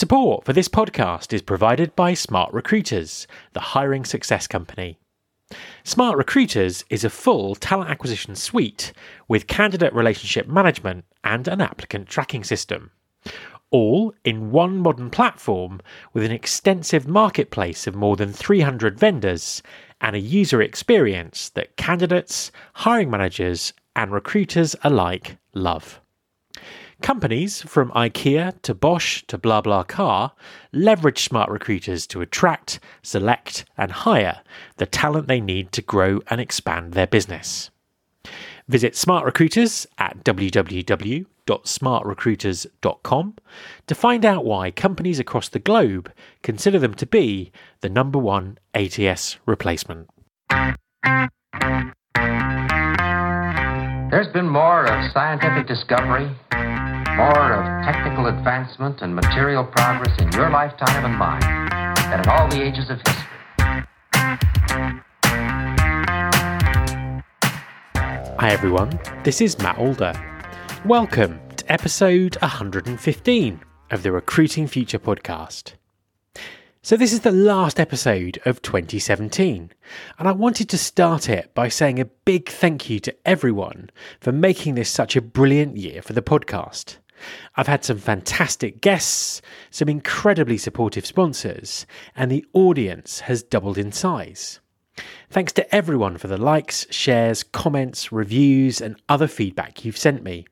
Support for this podcast is provided by Smart Recruiters, the hiring success company. Smart Recruiters is a full talent acquisition suite with candidate relationship management and an applicant tracking system. All in one modern platform with an extensive marketplace of more than 300 vendors and a user experience that candidates, hiring managers, and recruiters alike love. Companies from IKEA to Bosch to BlaBlaCar leverage smart recruiters to attract, select, and hire the talent they need to grow and expand their business. Visit Smart Recruiters at www.smartrecruiters.com to find out why companies across the globe consider them to be the number one ATS replacement. There's been more of scientific discovery, more of technical advancement and material progress in your lifetime and mine than in all the ages of history. Hi everyone, this is Matt Alder. Welcome to episode 115 of the Recruiting Future podcast. So, this is the last episode of 2017, and I wanted to start it by saying a big thank you to everyone for making this such a brilliant year for the podcast. I've had some fantastic guests, some incredibly supportive sponsors, and the audience has doubled in size. Thanks to everyone for the likes, shares, comments, reviews, and other feedback you've sent me.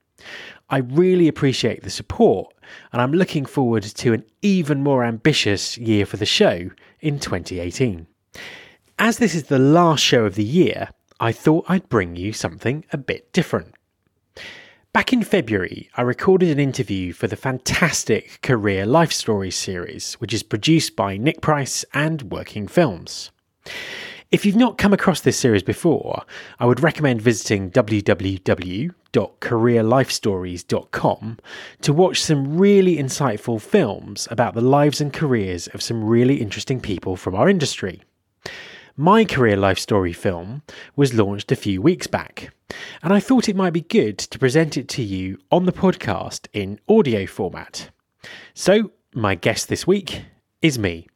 I really appreciate the support, and I'm looking forward to an even more ambitious year for the show in 2018. As this is the last show of the year, I thought I'd bring you something a bit different. Back in February, I recorded an interview for the fantastic Career Life Stories series, which is produced by Nick Price and Working Films. If you've not come across this series before, I would recommend visiting www.careerlifestories.com to watch some really insightful films about the lives and careers of some really interesting people from our industry. My career life story film was launched a few weeks back, and I thought it might be good to present it to you on the podcast in audio format. So, my guest this week is me,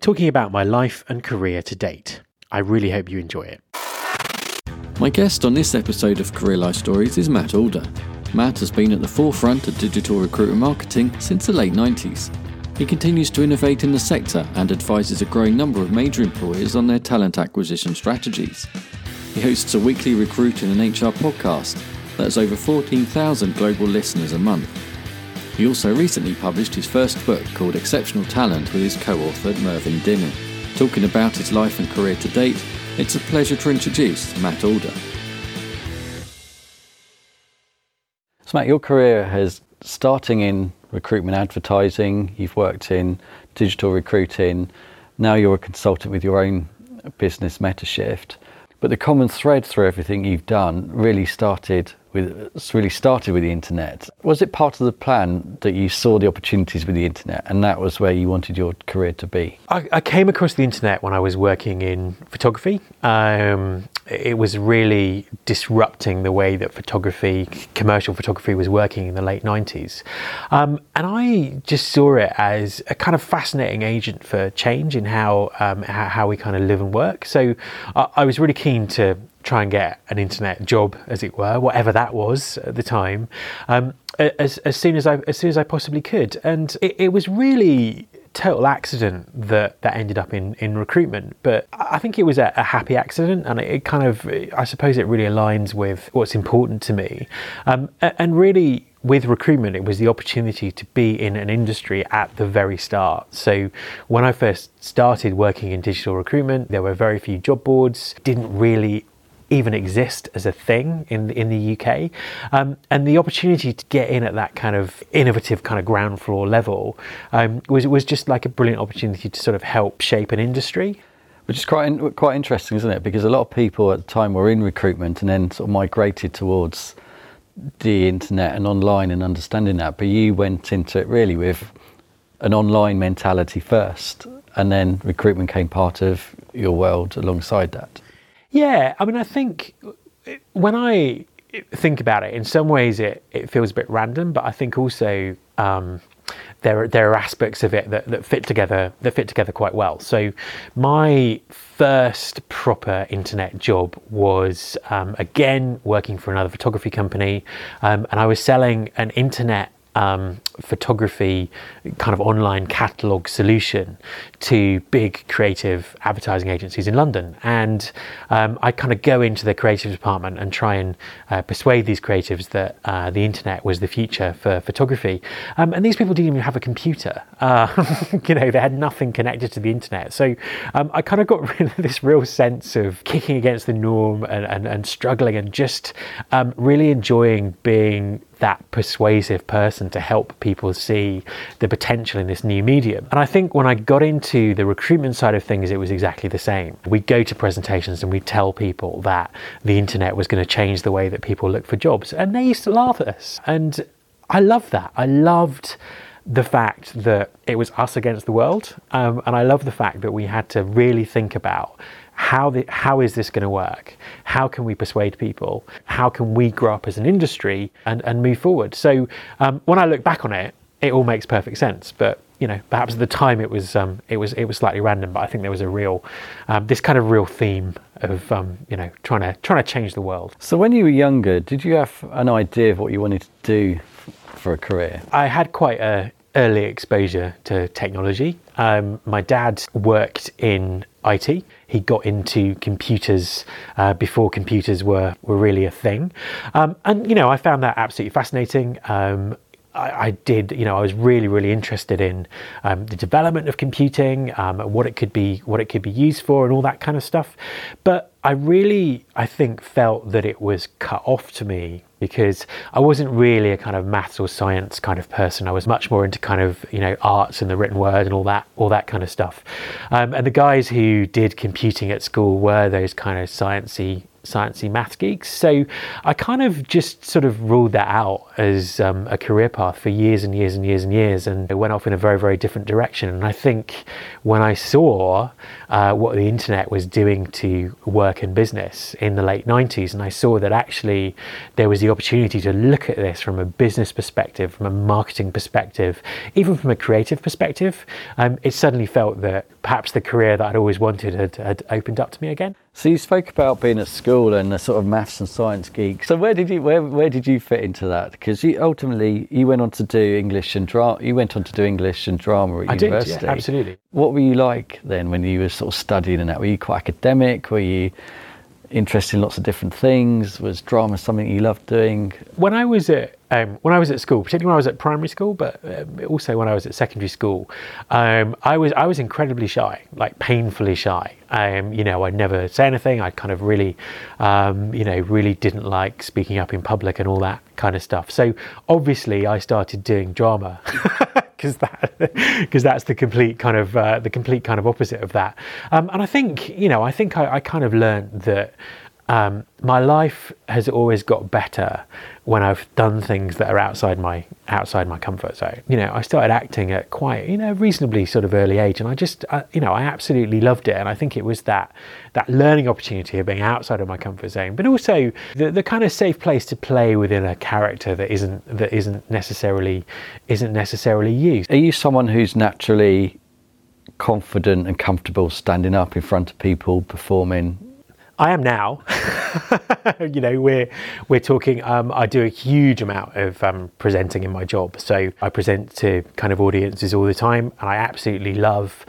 talking about my life and career to date. I really hope you enjoy it. My guest on this episode of Career Life Stories is Matt Alder. Matt has been at the forefront of digital recruiter marketing since the late 90s. He continues to innovate in the sector and advises a growing number of major employers on their talent acquisition strategies. He hosts a weekly recruiting and HR podcast that has over 14,000 global listeners a month. He also recently published his first book called Exceptional Talent with his co author Mervyn Dinnen. Talking about his life and career to date, it's a pleasure to introduce Matt Alder. So, Matt, your career has starting in recruitment advertising, you've worked in digital recruiting, now you're a consultant with your own business, MetaShift. But the common thread through everything you've done really started with really started with the internet. Was it part of the plan that you saw the opportunities with the internet, and that was where you wanted your career to be? I, I came across the internet when I was working in photography. Um, it was really disrupting the way that photography, commercial photography, was working in the late 90s. Um, and I just saw it as a kind of fascinating agent for change in how, um, how we kind of live and work. So I, I was really keen to try and get an internet job, as it were, whatever that was at the time, um, as, as soon as I as soon as I possibly could. And it, it was really total accident that that ended up in in recruitment but i think it was a, a happy accident and it, it, kind of i suppose it really aligns with what's important to me um, and really with recruitment, it was the opportunity to be in an industry at the very start. So, when I first started working in digital recruitment, there were very few job boards, didn't really even exist as a thing in in the UK, um, and the opportunity to get in at that kind of innovative kind of ground floor level um, was was just like a brilliant opportunity to sort of help shape an industry. Which is quite quite interesting, isn't it? Because a lot of people at the time were in recruitment and then sort of migrated towards the internet and online and understanding that. But you went into it really with an online mentality first, and then recruitment came part of your world alongside that. Yeah, I mean, I think when I think about it, in some ways it, it feels a bit random, but I think also um, there there are aspects of it that, that fit together that fit together quite well. So my first proper internet job was um, again working for another photography company, um, and I was selling an internet um, photography kind of online catalog solution to big creative advertising agencies in London. And um, I kind of go into the creative department and try and uh, persuade these creatives that uh, the internet was the future for photography. Um, and these people didn't even have a computer. Uh, you know, they had nothing connected to the internet. So um, I kind of got this real sense of kicking against the norm and, and, and struggling and just um, really enjoying being that persuasive person to help people see the potential in this new medium. And I think when I got into the recruitment side of things, it was exactly the same. We'd go to presentations and we'd tell people that the internet was going to change the way that people look for jobs. And they used to laugh at us. And I loved that. I loved the fact that it was us against the world. Um, and I love the fact that we had to really think about how the, how is this going to work? How can we persuade people? How can we grow up as an industry and, and move forward? So um, when I look back on it, it all makes perfect sense. But you know, perhaps at the time it was um, it was it was slightly random, but I think there was a real um, this kind of real theme of um, you know trying to trying to change the world. So when you were younger, did you have an idea of what you wanted to do for a career? I had quite a early exposure to technology. Um, my dad worked in IT. He got into computers uh, before computers were, were really a thing. Um, and, you know, I found that absolutely fascinating. Um, I, I, did, you know, I was really, really interested in um, the development of computing, um, what it could be, what it could be used for, and all that kind of stuff. But I really, I think, felt that it was cut off to me because I wasn't really a kind of maths or science kind of person. I was much more into kind of you know arts and the written word and all that all that kind of stuff. Um, and the guys who did computing at school were those kind of sciencey sciencey math geeks. So I kind of just sort of ruled that out as um, a career path for years and years and years and years, and it went off in a very very different direction. And I think when I saw uh, what the internet was doing to work and business in the late 90s, and I saw that actually there was the opportunity to look at this from a business perspective, from a marketing perspective, even from a creative perspective, um, it suddenly felt that perhaps the career that I'd always wanted had, had opened up to me again. So you spoke about being at school and a sort of maths and science geek. So where did you where where did you fit into that? Because you ultimately you went on to do English and drama. You went on to do English and drama at I university. Did, yeah, absolutely. What were you like then when you were sort of studying and that? Were you quite academic? Were you interested in lots of different things? Was drama something you loved doing? When I was at um, when I was at school, particularly when I was at primary school, but um, also when I was at secondary school, um, I was I was incredibly shy, like painfully shy. Um, you know, I'd never say anything. I kind of really, um, you know, really didn't like speaking up in public and all that kind of stuff. So obviously, I started doing drama. because that because that's the complete kind of uh, the complete kind of opposite of that. Um, and I think you know I think I, I kind of learned that um, my life has always got better when I've done things that are outside my outside my comfort zone. You know, I started acting at quite you know reasonably sort of early age, and I just uh, you know I absolutely loved it, and I think it was that that learning opportunity of being outside of my comfort zone, but also the, the kind of safe place to play within a character that isn't that isn't necessarily isn't necessarily you. Are you someone who's naturally confident and comfortable standing up in front of people performing I am now. you know, we're we're talking. Um, I do a huge amount of um, presenting in my job, so I present to kind of audiences all the time, and I absolutely love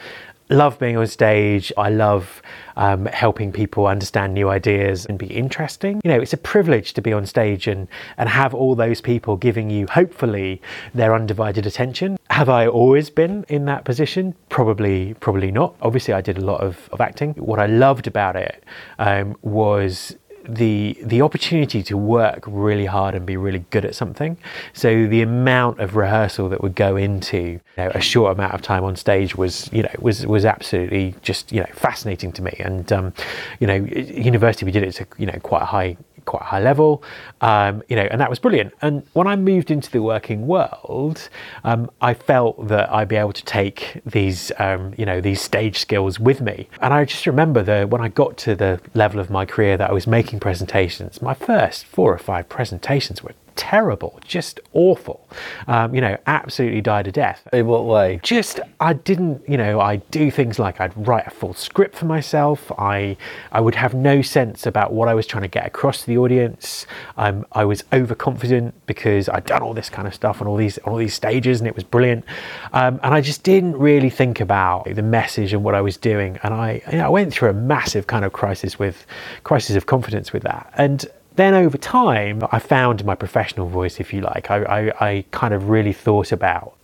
love being on stage. I love um, helping people understand new ideas and be interesting. You know, it's a privilege to be on stage and, and have all those people giving you, hopefully, their undivided attention. Have I always been in that position? Probably, probably not. Obviously, I did a lot of, of acting. What I loved about it um, was the the opportunity to work really hard and be really good at something. So the amount of rehearsal that would go into you know, a short amount of time on stage was you know was was absolutely just you know fascinating to me. And um, you know, university we did it to you know quite a high quite high level, um, you know, and that was brilliant. And when I moved into the working world, um, I felt that I'd be able to take these, um, you know, these stage skills with me. And I just remember that when I got to the level of my career that I was making presentations, my first four or five presentations were terrible, just awful. Um, you know, absolutely died a death. In what way? Just I didn't, you know, I do things like I'd write a full script for myself. I I would have no sense about what I was trying to get across to the audience. Um, I was overconfident because I'd done all this kind of stuff on all these on all these stages, and it was brilliant. Um, and I just didn't really think about the message and what I was doing. And I, you know, I went through a massive kind of crisis with crisis of confidence with that. And then over time, I found my professional voice, if you like. I, I, I kind of really thought about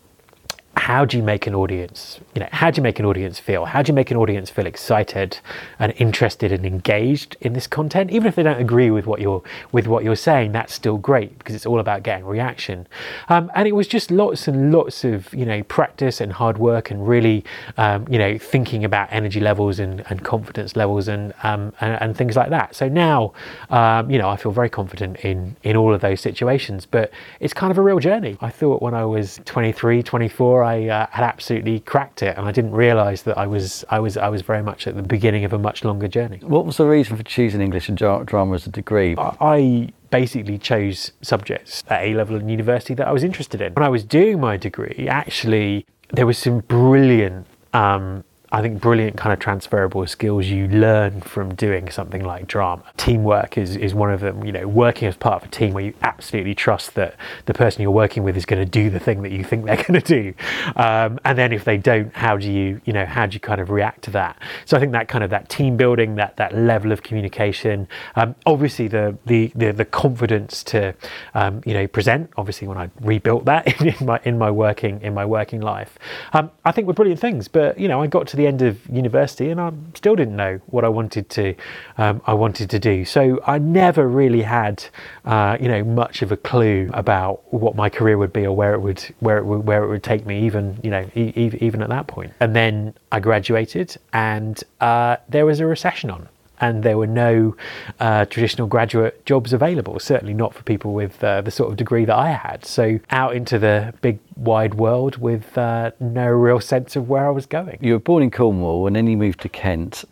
how do you make an audience you know how do you make an audience feel? How do you make an audience feel excited and interested and engaged in this content? Even if they don't agree with what you're with what you're saying that's still great because it's all about getting reaction. Um, and it was just lots and lots of you know practice and hard work and really um, you know thinking about energy levels and, and confidence levels and, um, and, and things like that. So now um, you know I feel very confident in in all of those situations but it's kind of a real journey. I thought when I was 23 24 I uh, had absolutely cracked it, and I didn't realise that I was I was I was very much at the beginning of a much longer journey. What was the reason for choosing English and drama as a degree? I basically chose subjects at A level in university that I was interested in. When I was doing my degree, actually, there was some brilliant um, I think brilliant kind of transferable skills you learn from doing something like drama. Teamwork is, is one of them, you know, working as part of a team where you absolutely trust that the person you're working with is going to do the thing that you think they're going to do. Um, and then if they don't, how do you, you know, how do you kind of react to that? So I think that kind of that team building, that, that level of communication, um, obviously the, the, the, the, confidence to, um, you know, present, obviously when I rebuilt that in my, in my working, in my working life, um, I think were brilliant things, but you know, I got to the the end of university, and I still didn't know what I wanted to um, I wanted to do. So I never really had uh, you know much of a clue about what my career would be or where it would where it would where it would take me, even you know e- even at that point. And then I graduated, and uh, there was a recession on and there were no uh, traditional graduate jobs available, certainly not for people with uh, the sort of degree that I had. So out into the big wide world with uh, no real sense of where I was going. You were born in Cornwall and then you moved to Kent.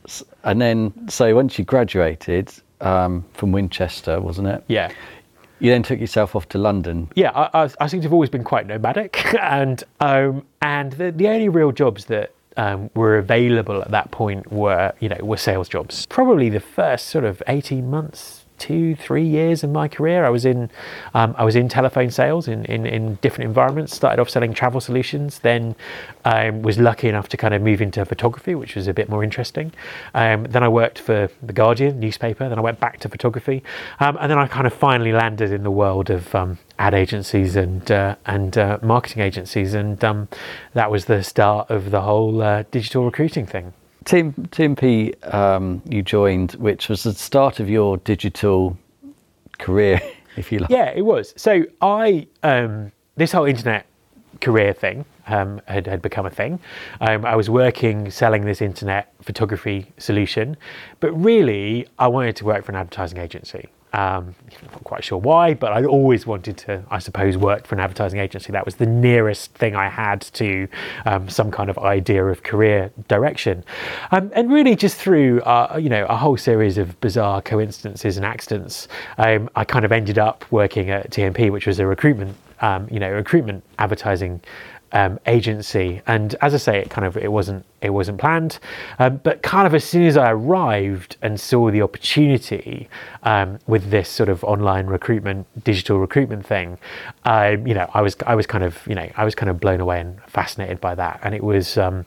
And then, so once you graduated um, from Winchester, wasn't it? Yeah. You then took yourself off to London. Yeah, I, I, I seem to have always been quite nomadic, and um, and the, the only real jobs that um, were available at that point were, you know, were sales jobs. Probably the first sort of 18 months, two, three years in my career, I was in, um, I was in telephone sales in, in, in, different environments. Started off selling travel solutions, then um, was lucky enough to kind of move into photography, which was a bit more interesting. Um, then I worked for the Guardian newspaper. Then I went back to photography, um, and then I kind of finally landed in the world of um, ad agencies and uh, and uh, marketing agencies, and um, that was the start of the whole uh, digital recruiting thing. Team TMP, um, you joined, which was the start of your digital career, if you like. Yeah, it was. So I um, this whole internet career thing um, had, had become a thing. Um, I was working selling this internet photography solution, but really I wanted to work for an advertising agency. Um, I'm not quite sure why, but I always wanted to, I suppose, work for an advertising agency. That was the nearest thing I had to um, some kind of idea of career direction. Um, and really, just through uh, you know a whole series of bizarre coincidences and accidents, um, I kind of ended up working at TMP, which was a recruitment, um, you know, recruitment advertising um, agency. And as I say, it kind of it wasn't it wasn't planned, um, but kind of as soon as I arrived and saw the opportunity um, with this sort of online recruitment, digital recruitment thing, um, you know, I was I was kind of you know I was kind of blown away and fascinated by that. And it was um,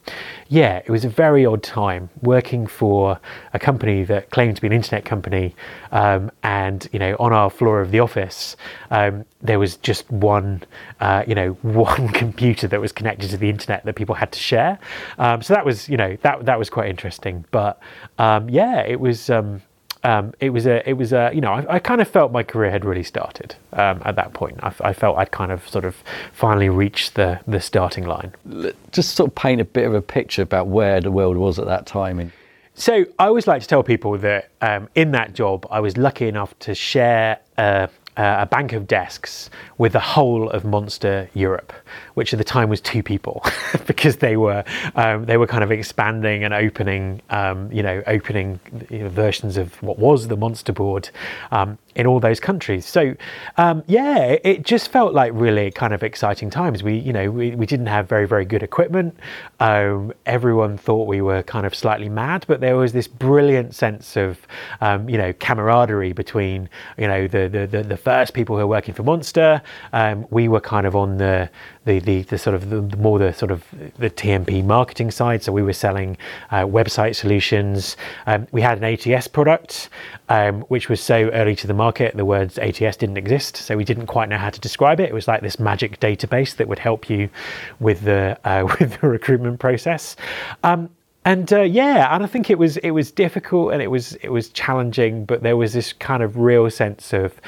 yeah, it was a very odd time working for a company that claimed to be an internet company, um, and you know on our floor of the office um, there was just one uh, you know one computer that was connected to the internet that people had to share. so that that was you know that that was quite interesting. But um, yeah, it was. Um, um, it was a, it was a, you know, I, I, kind of felt my career had really started um, at that point. I, I, felt I'd kind of sort of finally reached the the starting line. Just sort of paint a bit of a picture about where the world was at that time. In- so I always like to tell people that um, in that job, I was lucky enough to share uh, uh, a bank of desks with the whole of Monster Europe, which at the time was two people, because they were um, they were kind of expanding and opening, um, you know, opening you know, versions of what was the Monster board. Um, in all those countries. So, um, yeah, it just felt like really kind of exciting times. We, you know, we, we didn't have very, very good equipment. Um, everyone thought we were kind of slightly mad, but there was this brilliant sense of, um, you know, camaraderie between, you know, the, the, the, the, first people who were working for Monster. Um, we were kind of on the, the, the, the sort of the, the, more the sort of the TMP marketing side. So we were selling uh, website solutions. Um, we had an ATS product, um, which was so early to the market, the words ATS didn't exist. So we didn't quite know how to describe it. It was like this magic database that would help you with the, uh, with the recruitment process. Um, and uh, yeah, and I think it was it was difficult and it was it was challenging, but there was this kind of real sense of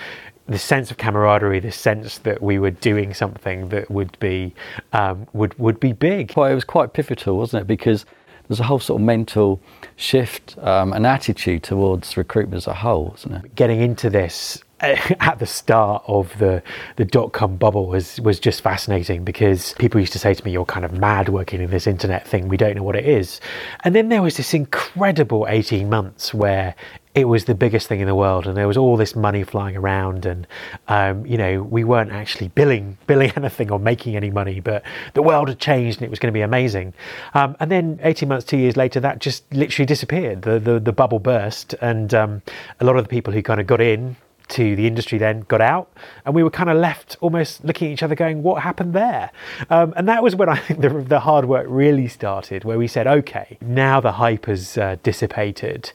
the sense of camaraderie, the sense that we were doing something that would be um, would would be big. Well, it was quite pivotal, wasn't it? Because there's a whole sort of mental shift um, and attitude towards recruitment as a whole, wasn't it? Getting into this at the start of the the dot com bubble was was just fascinating because people used to say to me, "You're kind of mad working in this internet thing. We don't know what it is." And then there was this incredible eighteen months where it was the biggest thing in the world, and there was all this money flying around, and um, you know we weren't actually billing billing anything or making any money, but the world had changed and it was going to be amazing. Um, and then eighteen months, two years later, that just literally disappeared. The the, the bubble burst, and um, a lot of the people who kind of got in to the industry then got out and we were kind of left almost looking at each other going what happened there um, and that was when i think the, the, hard work really started where we said okay now the hype has uh, dissipated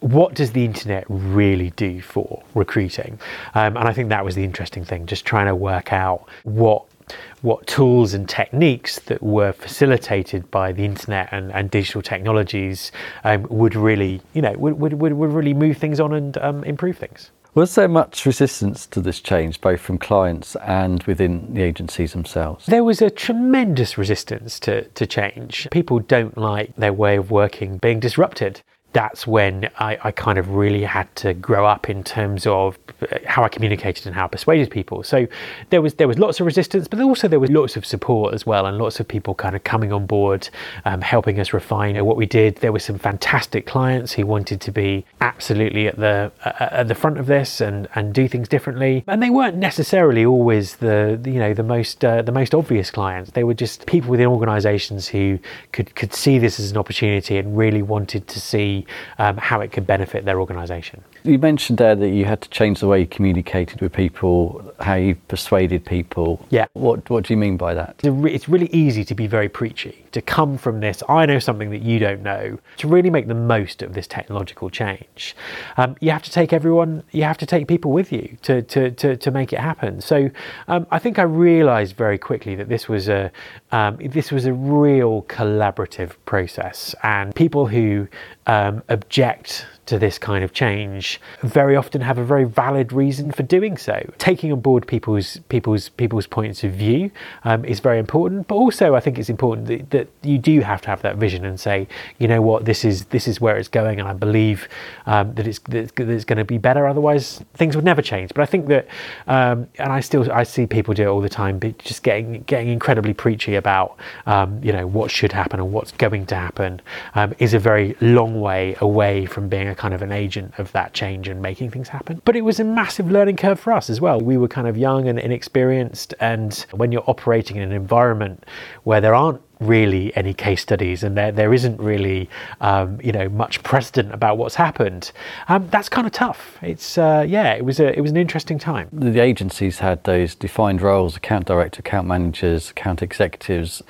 what does the internet really do for recruiting? Um, and I think that was the interesting thing, just trying to work out what what tools and techniques that were facilitated by the internet and, and digital technologies um, would really, you know, would, would, would, really move things on and um, improve things. Was there much resistance to this change, both from clients and within the agencies themselves? There was a tremendous resistance to, to change. People don't like their way of working being disrupted that's when I, I, kind of really had to grow up in terms of how I communicated and how I persuaded people. So there was there was lots of resistance, but also there was lots of support as well, and lots of people kind of coming on board, um, helping us refine what we did. There were some fantastic clients who wanted to be absolutely at the uh, at the front of this and and do things differently, and they weren't necessarily always the, the you know the most uh, the most obvious clients. They were just people within organisations who could could see this as an opportunity and really wanted to see um, how it could benefit their organisation. You mentioned there that you had to change the way you communicated with people, how you persuaded people. Yeah. What What do you mean by that? It's really easy to be very preachy, to come from this, I know something that you don't know, to really make the most of this technological change. Um, you have to take everyone, you have to take people with you to, to, to, to make it happen. So um, I think I realised very quickly that this was a um, this was a real collaborative process, and people who um, object to this kind of change very often have a very valid reason for doing so. Taking on board people's people's people's points of view um, is very important, but also I think it's important that, that, you do have to have that vision and say, you know what, this is this is where it's going, and I believe um, that it's that it's going to be better. Otherwise, things would never change. But I think that, um, and I still I see people do it all the time, but just getting getting incredibly preachy about um, you know what should happen and what's going to happen um, is a very long way away from being a kind of an agent of that change and making things happen. But it was a massive learning curve for us as well. We were kind of young and inexperienced, and when you're operating in an environment where there aren't really any case studies and there there isn't really um, you know much precedent about what's happened um, that's kind of tough it's uh, yeah it was a it was an interesting time the agencies had those defined roles account director account managers account executives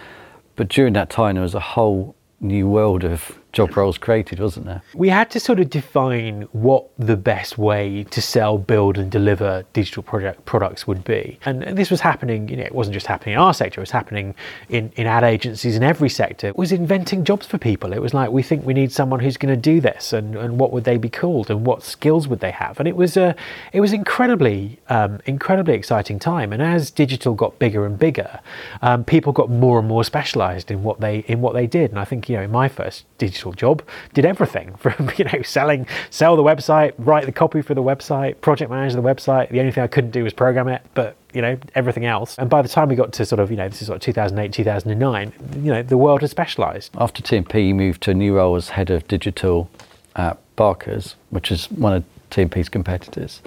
but during that time there was a whole new world of job roles created, wasn't there? We had to sort of define what the best way to sell, build, and deliver digital project products would be. And, this was happening, you know, it wasn't just happening in our sector, it was happening in, in ad agencies in every sector. It was inventing jobs for people. It was like, we think we need someone who's going to do this, and, and what would they be called, and what skills would they have? And it was a, it was incredibly, um, incredibly exciting time. And as digital got bigger and bigger, um, people got more and more specialised in what they in what they did. And I think, you know, in my first digital job, did everything from, you know, selling, sell the website, write the copy for the website, project manage the website. The only thing I couldn't do was program it, but you know everything else. And by the time we got to sort of you know this is of 2008 2009 you know the world has specialized. After tmp you moved to a new role as head of digital at barkers which is one of tmp's competitors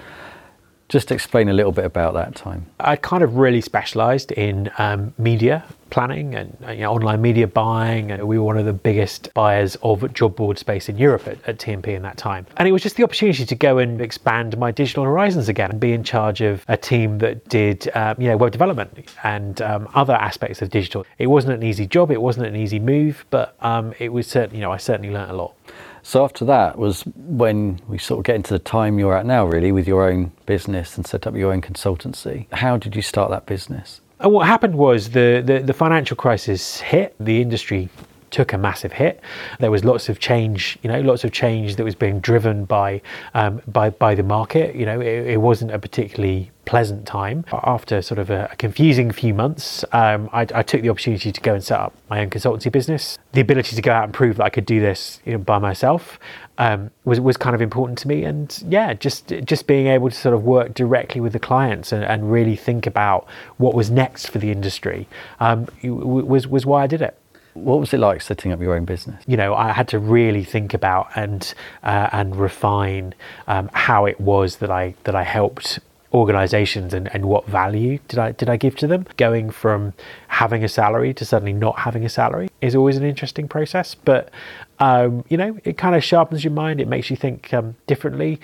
Just explain a little bit about that time. I kind of really specialised in um, media planning and you know, online media buying. And we were one of the biggest buyers of job board space in Europe at, at, TMP in that time. And it was just the opportunity to go and expand my digital horizons again and be in charge of a team that did um, you know web development and um, other aspects of digital. It wasn't an easy job. It wasn't an easy move, but um, it was certainly you know I certainly learned a lot. So after that was when we sort of get into the time you're at now, really, with your own business and set up your own consultancy. How did you start that business? And what happened was the, the, the financial crisis hit, the industry took a massive hit. There was lots of change, you know, lots of change that was being driven by um, by by the market. You know, it, it, wasn't a particularly pleasant time. After sort of a, a confusing few months, um, I, I, took the opportunity to go and set up my own consultancy business. The ability to go out and prove that I could do this you know, by myself um, was was kind of important to me. And yeah, just just being able to sort of work directly with the clients and, and really think about what was next for the industry um, was was why I did it. What was it like setting up your own business? You know, I had to really think about and uh, and refine um, how it was that I that I helped organizations and, and what value did I did I give to them. Going from having a salary to suddenly not having a salary is always an interesting process, but um, you know, it kind of sharpens your mind. It makes you think um, differently.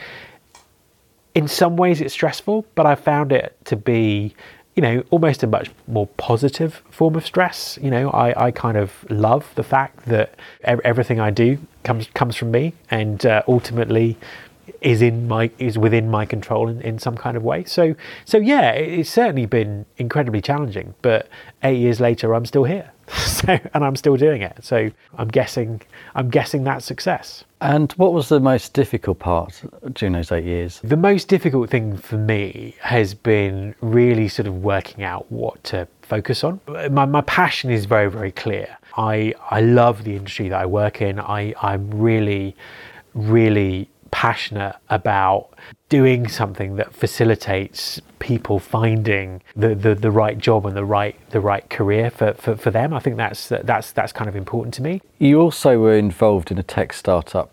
In some ways, it's stressful, but I found it to be you know, almost a much more positive form of stress. You know, I, I kind of love the fact that everything I do comes comes from me, and uh, ultimately is in my is within my control in, in some kind of way. So so yeah, it, it's certainly been incredibly challenging. But eight years later, I'm still here, so and I'm still doing it. So I'm guessing I'm guessing that's success. And what was the most difficult part during those eight years? The most difficult thing for me has been really sort of working out what to focus on. My, my passion is very, very clear. I, I love the industry that I work in. I, I'm really, really passionate about doing something that facilitates people finding the, the, the right job and the right the right career for, for, for them. I think that's that's that's kind of important to me. You also were involved in a tech startup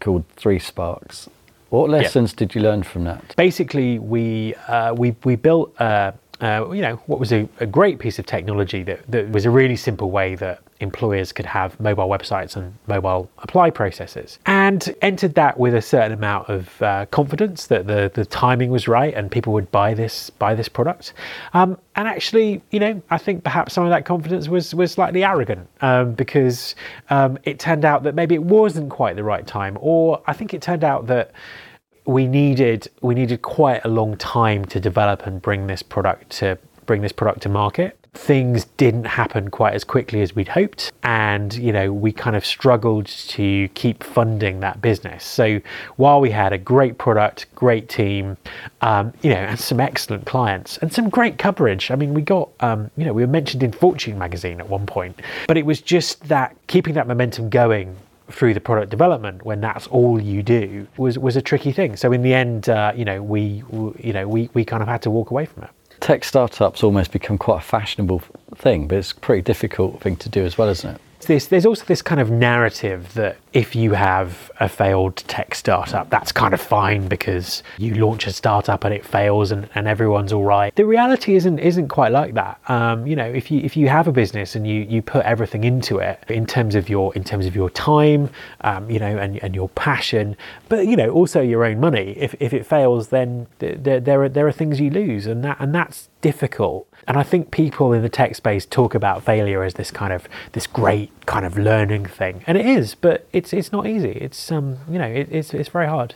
called Three Sparks. What lessons did you learn from that? Basically, we uh, we we built. Uh, uh, you know, what was a, a, great piece of technology that, that was a really simple way that employers could have mobile websites and mobile apply processes and entered that with a certain amount of uh, confidence that the, the timing was right and people would buy this buy this product. Um, and actually you know I think perhaps some of that confidence was was slightly arrogant um, because um, it turned out that maybe it wasn't quite the right time or I think it turned out that we needed we needed quite a long time to develop and bring this product to bring this product to market. Things didn't happen quite as quickly as we'd hoped, and you know we kind of struggled to keep funding that business. So while we had a great product, great team, um, you know, and some excellent clients and some great coverage. I mean, we got um, you know we were mentioned in Fortune magazine at one point, but it was just that keeping that momentum going through the product development when that's all you do was was a tricky thing. So in the end, uh, you know, we, you know we we kind of had to walk away from it. Tech startups almost become quite a fashionable thing, but it's a pretty difficult thing to do as well, isn't it? This, there's also this kind of narrative that if you have a failed tech startup, that's kind of fine because you launch a startup and it fails and, and everyone's all right. The reality isn't isn't quite like that. Um, you know, if you if you have a business and you you put everything into it in terms of your in terms of your time, um, you know, and, and your passion, but you know also your own money. If if it fails, then there there are there are things you lose, and that and that's difficult. And I think people in the tech space talk about failure as this kind of this great kind of learning thing, and it is, but it's it's not easy. It's um you know it, it's it's very hard.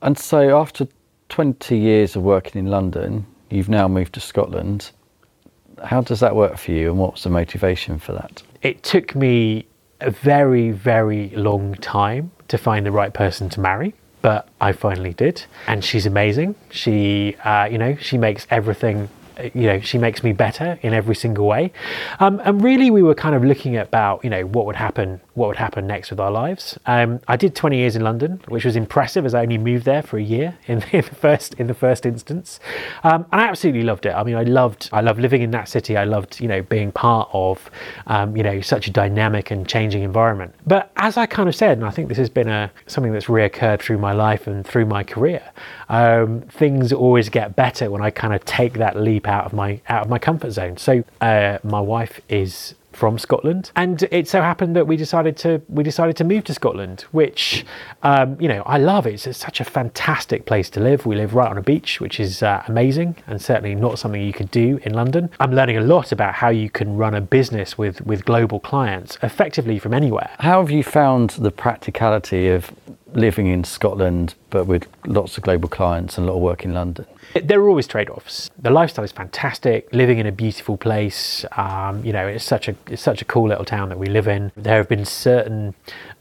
And so after 20 years of working in London, you've now moved to Scotland. How does that work for you, and what's the motivation for that? It took me a very very long time to find the right person to marry but I finally did, and she's amazing. She, uh, you know, she makes everything you know, she makes me better in every single way. Um, and really, we were kind of looking at about, you know, what would happen, what would happen next with our lives. Um, I did 20 years in London, which was impressive as I only moved there for a year in, in the first in the first instance, um, and I absolutely loved it. I mean, I loved I loved living in that city. I loved, you know, being part of, um, you know, such a dynamic and changing environment. But as I kind of said, and I think this has been a something that's reoccurred through my life and through my career, um, things always get better when I kind of take that leap out of my out of my comfort zone. So uh, my wife is from Scotland, and it so happened that we decided to we decided to move to Scotland, which um, you know I love. It's, it's, such a fantastic place to live. We live right on a beach, which is uh, amazing, and certainly not something you could do in London. I'm learning a lot about how you can run a business with with global clients effectively from anywhere. How have you found the practicality of living in Scotland, but with lots of global clients and a lot of work in London? There are always trade-offs. The lifestyle is fantastic. Living in a beautiful place, um, you know, it's such a it's such a cool little town that we live in. There have been certain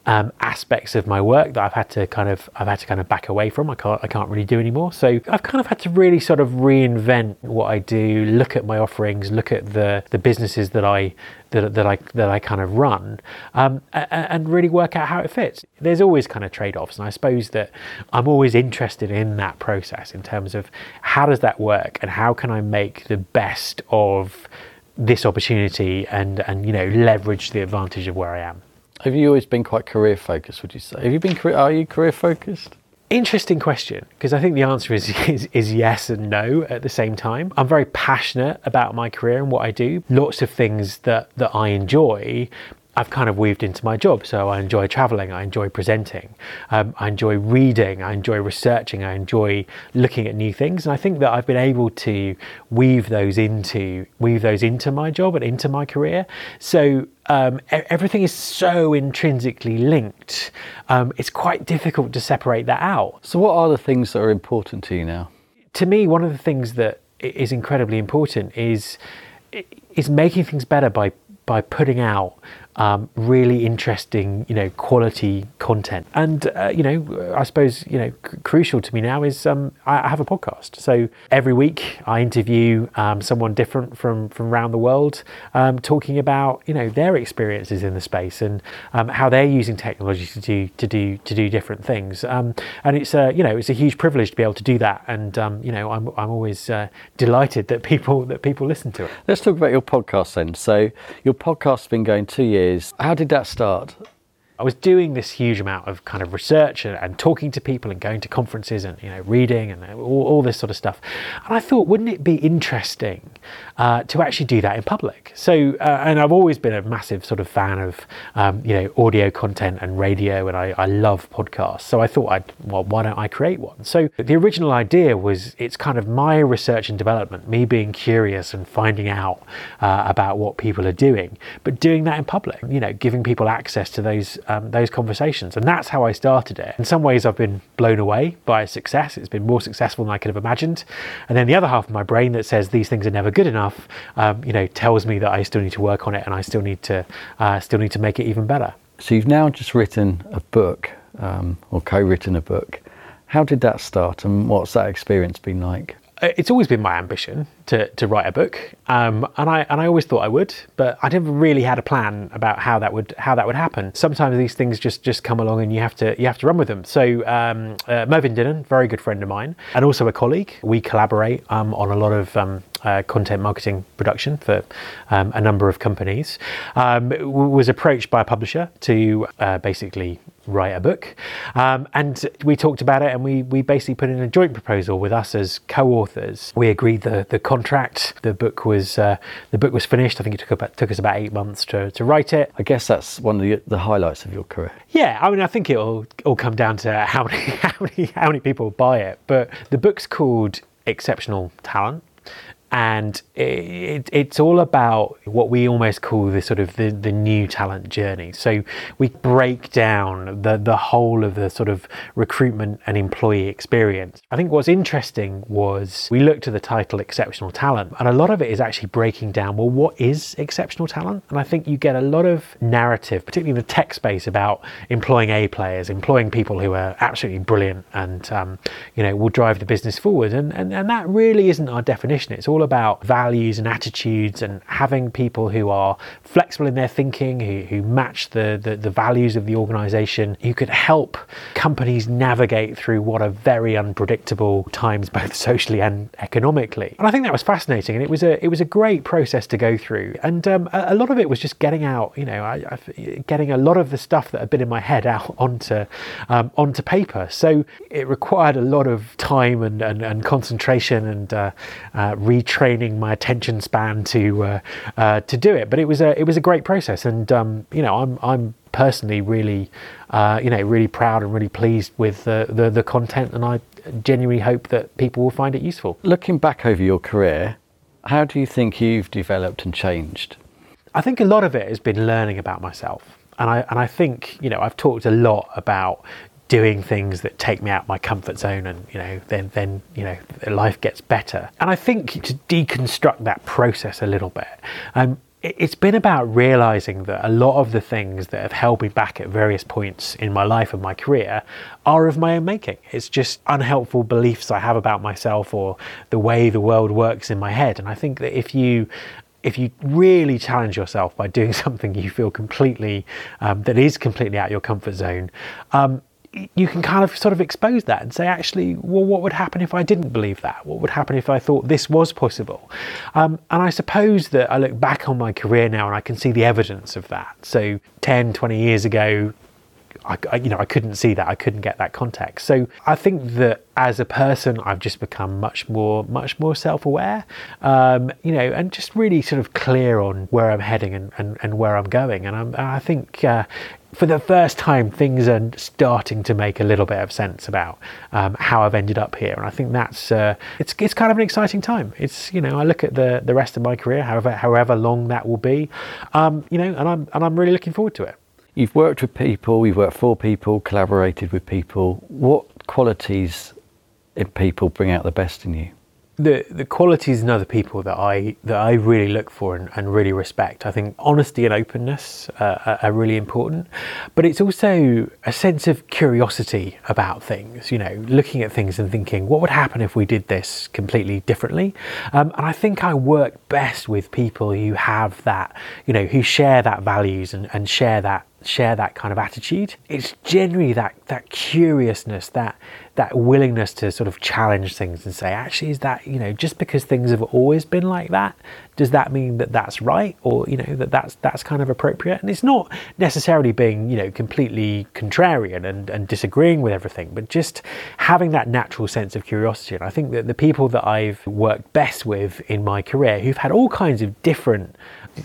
um, aspects of my work that I've had to kind of I've had to kind of back away from. I can't I can't really do anymore. So I've kind of had to really sort of reinvent what I do, look at my offerings, look at the the businesses that I that, that I that I kind of run, um, and, and really work out how it fits. There's always kind of trade offs, and I suppose that I'm always interested in that process in terms of how does that work and how can I make the best of this opportunity and and you know leverage the advantage of where I am. Have you always been quite career focused? Would you say? Have you been? Are you career focused? Interesting question because I think the answer is, is, is yes and no at the same time. I'm very passionate about my career and what I do. Lots of things that that I enjoy, I've kind of weaved into my job. So I enjoy traveling, I enjoy presenting, um, I enjoy reading, I enjoy researching, I enjoy looking at new things, and I think that I've been able to weave those into weave those into my job and into my career. So um, everything is so intrinsically linked. Um, it's quite difficult to separate that out. So, what are the things that are important to you now? To me, one of the things that is incredibly important is is making things better by by putting out um, really interesting, you know, quality content. And uh, you know, I suppose you know, c- crucial to me now is um, I have a podcast. So every week I interview um, someone different from from around the world, um, talking about you know their experiences in the space and um, how they're using technology to do to do to do different things. Um, and it's a you know it's a huge privilege to be able to do that. And you know, I'm I'm always uh, delighted that people that people listen to it. Let's talk about your podcast then. So your podcast's been going two years How did that start? I was doing this huge amount of kind of research and, and, talking to people and going to conferences and you know reading and all, all this sort of stuff. And I thought, wouldn't it be interesting uh, to actually do that in public? So, uh, and I've always been a massive sort of fan of um, you know audio content and radio, and I, I love podcasts. So I thought, I'd, well, why don't I create one? So the original idea was it's kind of my research and development, me being curious and finding out uh, about what people are doing, but doing that in public. You know, giving people access to those um, those conversations. And that's how I started it. In some ways, I've been blown away by success. It's been more successful than I could have imagined. And then the other half of my brain that says these things are never good enough, um, you know, tells me that I still need to work on it and I still need to uh, still need to make it even better. So you've now just written a book um, or co-written a book. How did that start, and what's that experience been like? It's always been my ambition to, to write a book, um, and I and I always thought I would, but I never really had a plan about how that would how that would happen. Sometimes these things just just come along, and you have to you have to run with them. So um, uh, Mervyn Dinnen, very good friend of mine, and also a colleague, we collaborate um, on a lot of um, uh, content marketing production for um, a number of companies. Um, was approached by a publisher to uh, basically write a book. Um, and we talked about it and we, we basically put in a joint proposal with us as co-authors. We agreed the, the contract. The book was uh, the book was finished. I think it took about took us about eight months to, to write it. I guess that's one of the, the highlights of your career. Yeah, I mean I think it'll all come down to how many how many how many people buy it. But the book's called Exceptional Talent and it, it's all about what we almost call the sort of the, the new talent journey. So we break down the, the whole of the sort of recruitment and employee experience. I think what's interesting was we looked at the title Exceptional Talent, and a lot of it is actually breaking down well, what is exceptional talent? And I think you get a lot of narrative, particularly in the tech space, about employing A players, employing people who are absolutely brilliant and um, you know will drive the business forward. And, and, and that really isn't our definition. It's all all about values and attitudes and having people who are flexible in their thinking, who, who match the, the, the values of the organization, who could help companies navigate through what are very unpredictable times, both socially and economically. And I think that was fascinating, and it was a it was a great process to go through. And um, a, a, lot of it was just getting out, you know, I, getting a lot of the stuff that had been in my head out onto um, onto paper. So it required a lot of time and, and, and concentration and uh, uh, retraining my attention span to uh, uh to do it. But it was a it was a great process, and um, you know, I'm I'm personally really, uh, you know, really proud and really pleased with the, the, the content, and I genuinely hope that people will find it useful. Looking back over your career, how do you think you've developed and changed? I think a lot of it has been learning about myself. And I, and I think, you know, I've talked a lot about doing things that take me out my comfort zone and you know then then you know life gets better and i think to deconstruct that process a little bit um, it's been about realizing that a lot of the things that have held me back at various points in my life and my career are of my own making. It's just unhelpful beliefs I have about myself or the way the world works in my head. And I think that if you if you really challenge yourself by doing something you feel completely um, that is completely out your comfort zone, um, you can kind of sort of expose that and say, actually, well, what would happen if I didn't believe that? What would happen if I thought this was possible? Um, and I suppose that I look back on my career now and I can see the evidence of that. So 10, 20 years ago, I, I, you know, I couldn't see that. I couldn't get that context. So I think that as a person, I've just become much more, much more self-aware, um, you know, and just really sort of clear on where I'm heading and, and, and where I'm going. And, I'm, I think, uh, for the first time, things are starting to make a little bit of sense about um, how I've ended up here, and I think that's uh, it's it's kind of an exciting time. It's you know I look at the the rest of my career, however however long that will be, um, you know, and I'm and I'm really looking forward to it. You've worked with people, you've worked for people, collaborated with people. What qualities in people bring out the best in you? the the qualities in other people that I that I really look for and, and really respect. I think honesty and openness uh, are really important, but it's also a sense of curiosity about things. You know, looking at things and thinking, what would happen if we did this completely differently? Um, and I think I work best with people who have that, you know, who share that values and, and share that share that kind of attitude. It's generally that that curiousness, that that willingness to sort of challenge things and say, actually, is that you know just because things have always been like that, does that mean that that's right, or you know that that's that's kind of appropriate? And it's not necessarily being you know completely contrarian and, and disagreeing with everything, but just having that natural sense of curiosity. And I think that the people that I've worked best with in my career, who've had all kinds of different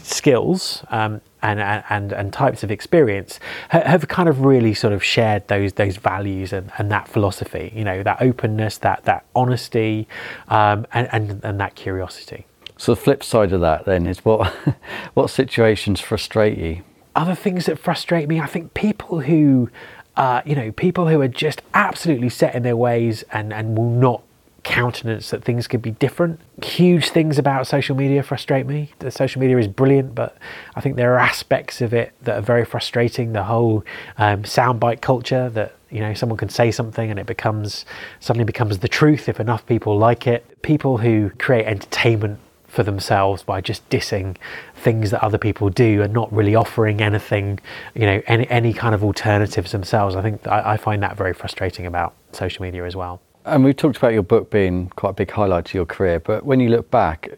skills um, and, and, and types of experience have kind of really sort of shared those those values and, and that philosophy you know that openness that that honesty um, and, and and that curiosity so the flip side of that then is what what situations frustrate you other things that frustrate me i think people who uh, you know people who are just absolutely set in their ways and and will not countenance that things could be different. Huge things about social media frustrate me. The social media is brilliant, but I think there are aspects of it that are very frustrating. The whole um, soundbite culture that you know someone can say something and it becomes suddenly becomes the truth if enough people like it. People who create entertainment for themselves by just dissing things that other people do and not really offering anything, you know, any any kind of alternatives themselves. I think I, I find that very frustrating about social media as well. And we've talked about your book being quite a big highlight to your career, but when you look back,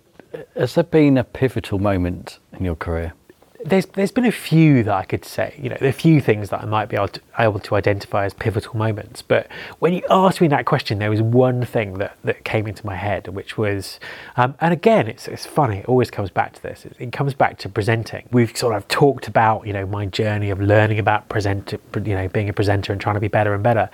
has there been a pivotal moment in your career? There's there's been a few that I could say, you know, a few things that I might be able to, able to identify as pivotal moments. But when you asked me that question, there was one thing that, that came into my head, which was, um, and again, it's, it's funny, it always comes back to this. It, it, comes back to presenting. We've sort of talked about, you know, my journey of learning about present, you know, being a presenter and trying to be better and better.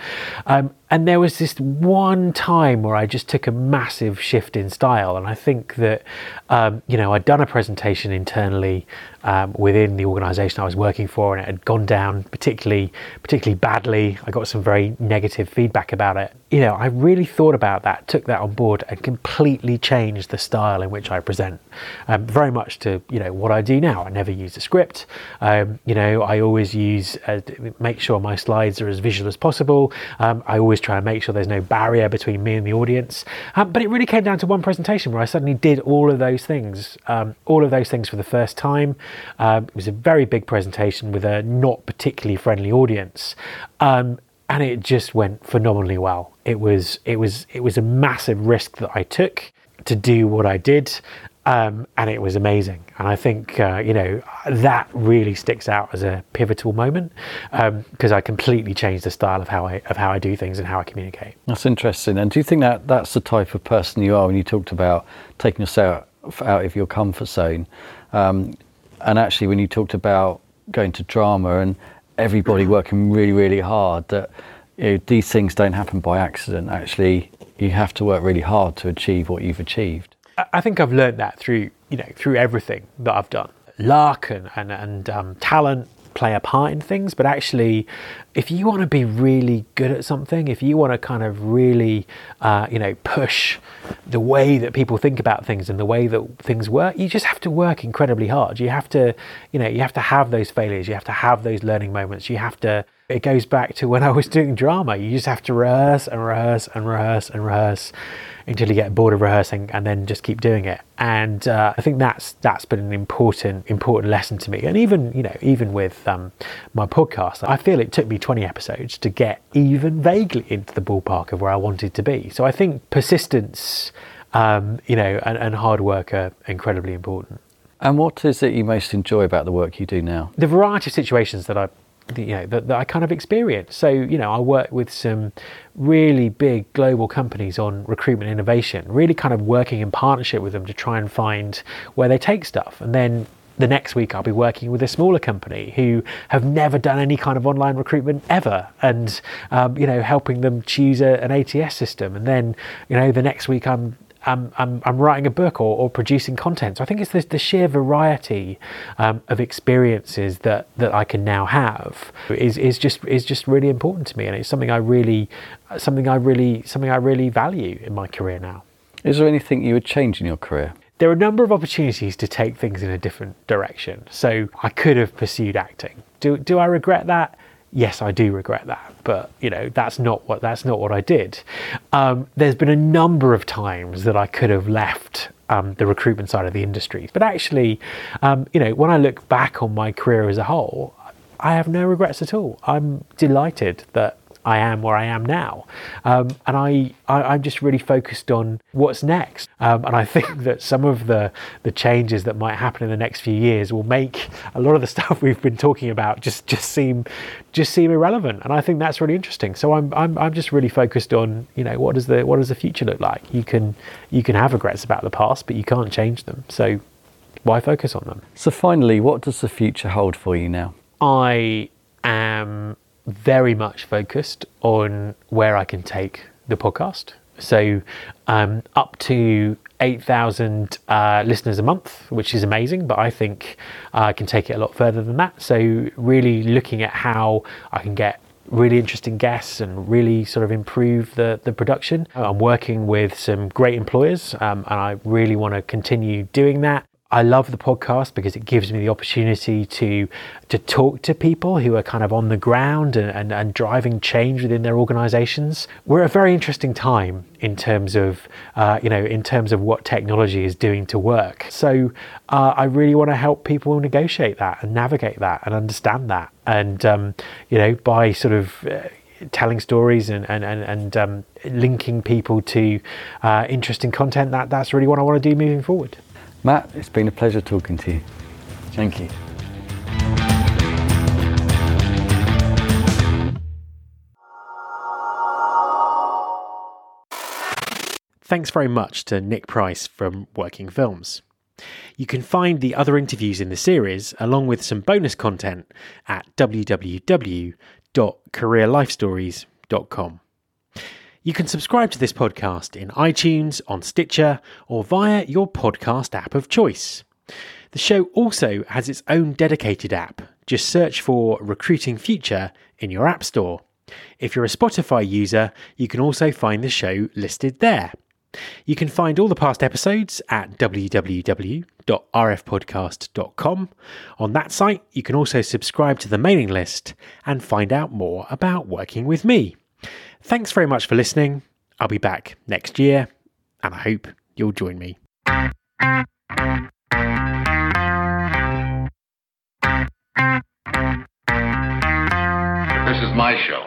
Um, and there was this one time where I just took a massive shift in style, and I think that, um, you know, I'd done a presentation internally um, within the organisation I was working for, and it had gone down particularly particularly badly. I got some very negative feedback about it. You know, I really thought about that, took that on board, and completely changed the style in which I present. Um, very much to you know what I do now. I never use a script. Um, you know, I always use uh, make sure my slides are as visual as possible. Um, I always try and make sure there's no barrier between me and the audience. Um, but it really came down to one presentation where I suddenly did all of those things, um, all of those things for the first time. Um, it was a very big presentation with a not particularly friendly audience. And it just went phenomenally well. It was it was it was a massive risk that I took to do what I did, um, and it was amazing. And I think uh, you know that really sticks out as a pivotal moment because um, I completely changed the style of how I of how I do things and how I communicate. That's interesting. And do you think that that's the type of person you are when you talked about taking yourself out of your comfort zone? Um, and actually, when you talked about going to drama and everybody working really, really hard, that you know, these things don't happen by accident. Actually, you have to work really hard to achieve what you've achieved. I think I've learned that through you know through everything that I've done. Luck and and, and um, talent play a part in things, but actually, if you want to be really good at something, if you want to kind of really, uh, you know, push the way that people think about things and the way that things work, you just have to work incredibly hard. You have to, you know, you have to have those failures. You have to have those learning moments. You have to. It goes back to when I was doing drama. You just have to rehearse and rehearse and rehearse and rehearse until you get bored of rehearsing and then just keep doing it. And uh, I think that's that's been an important important lesson to me. And even you know even with um, my podcast, I feel it took me 20 episodes to get even vaguely into the ballpark of where I wanted to be. So I think persistence, um, you know, and, and hard work are incredibly important. And what is it you most enjoy about the work you do now? The variety of situations that I you know that, that I kind of experience. So you know, I work with some really big global companies on recruitment innovation, really kind of working in partnership with them to try and find where they take stuff, and then. The next week, I'll be working with a smaller company who have never done any kind of online recruitment ever, and um, you know, helping them choose a, an ATS system. And then, you know, the next week, I'm I'm, I'm, I'm writing a book or, or, producing content. So I think it's the, the sheer variety um, of experiences that, that I can now have is, is just is just really important to me, and it's something I really something I really something I really value in my career now. Is there anything you would change in your career? There are a number of opportunities to take things in a different direction. So I could have pursued acting. Do do I regret that? Yes, I do regret that, but you know that's not what that's not what I did. Um, there's been a number of times that I could have left um, the recruitment side of the industry, but actually, um, you know, when I look back on my career as a whole, I have no regrets at all. I'm delighted that I am where I am now. Um, and I, I, am just really focused on what's next. Um, and I think that some of the, the changes that might happen in the next few years will make a lot of the stuff we've been talking about just, just seem just seem irrelevant. And I think that's really interesting. So I'm, I'm, I'm just really focused on, you know, what does the what does the future look like? You can you can have regrets about the past, but you can't change them. So why focus on them? So finally, what does the future hold for you now? I am very much focused on where I can take the podcast. So, um, up to 8,000 uh, listeners a month, which is amazing, but I think I can take it a lot further than that. So, really looking at how I can get really interesting guests and really sort of improve the, the production. I'm working with some great employers um, and I really want to continue doing that. I love the podcast because it gives me the opportunity to to talk to people who are kind of on the ground and, and, and driving change within their organizations. We're at a very interesting time in terms of uh, you know in terms of what technology is doing to work. So uh, I really want to help people negotiate that and navigate that and understand that. And um, you know by sort of uh, telling stories and and and, and um, linking people to uh, interesting content. That that's really what I want to do moving forward. Matt, it's been a pleasure talking to you. Thank you. Thanks very much to Nick Price from Working Films. You can find the other interviews in the series, along with some bonus content, at www.careerlifestories.com. You can subscribe to this podcast in iTunes, on Stitcher, or via your podcast app of choice. The show also has its own dedicated app. Just search for Recruiting Future in your App Store. If you're a Spotify user, you can also find the show listed there. You can find all the past episodes at www.rfpodcast.com. On that site, you can also subscribe to the mailing list and find out more about working with me. Thanks very much for listening. I'll be back next year, and I hope you'll join me. This is my show.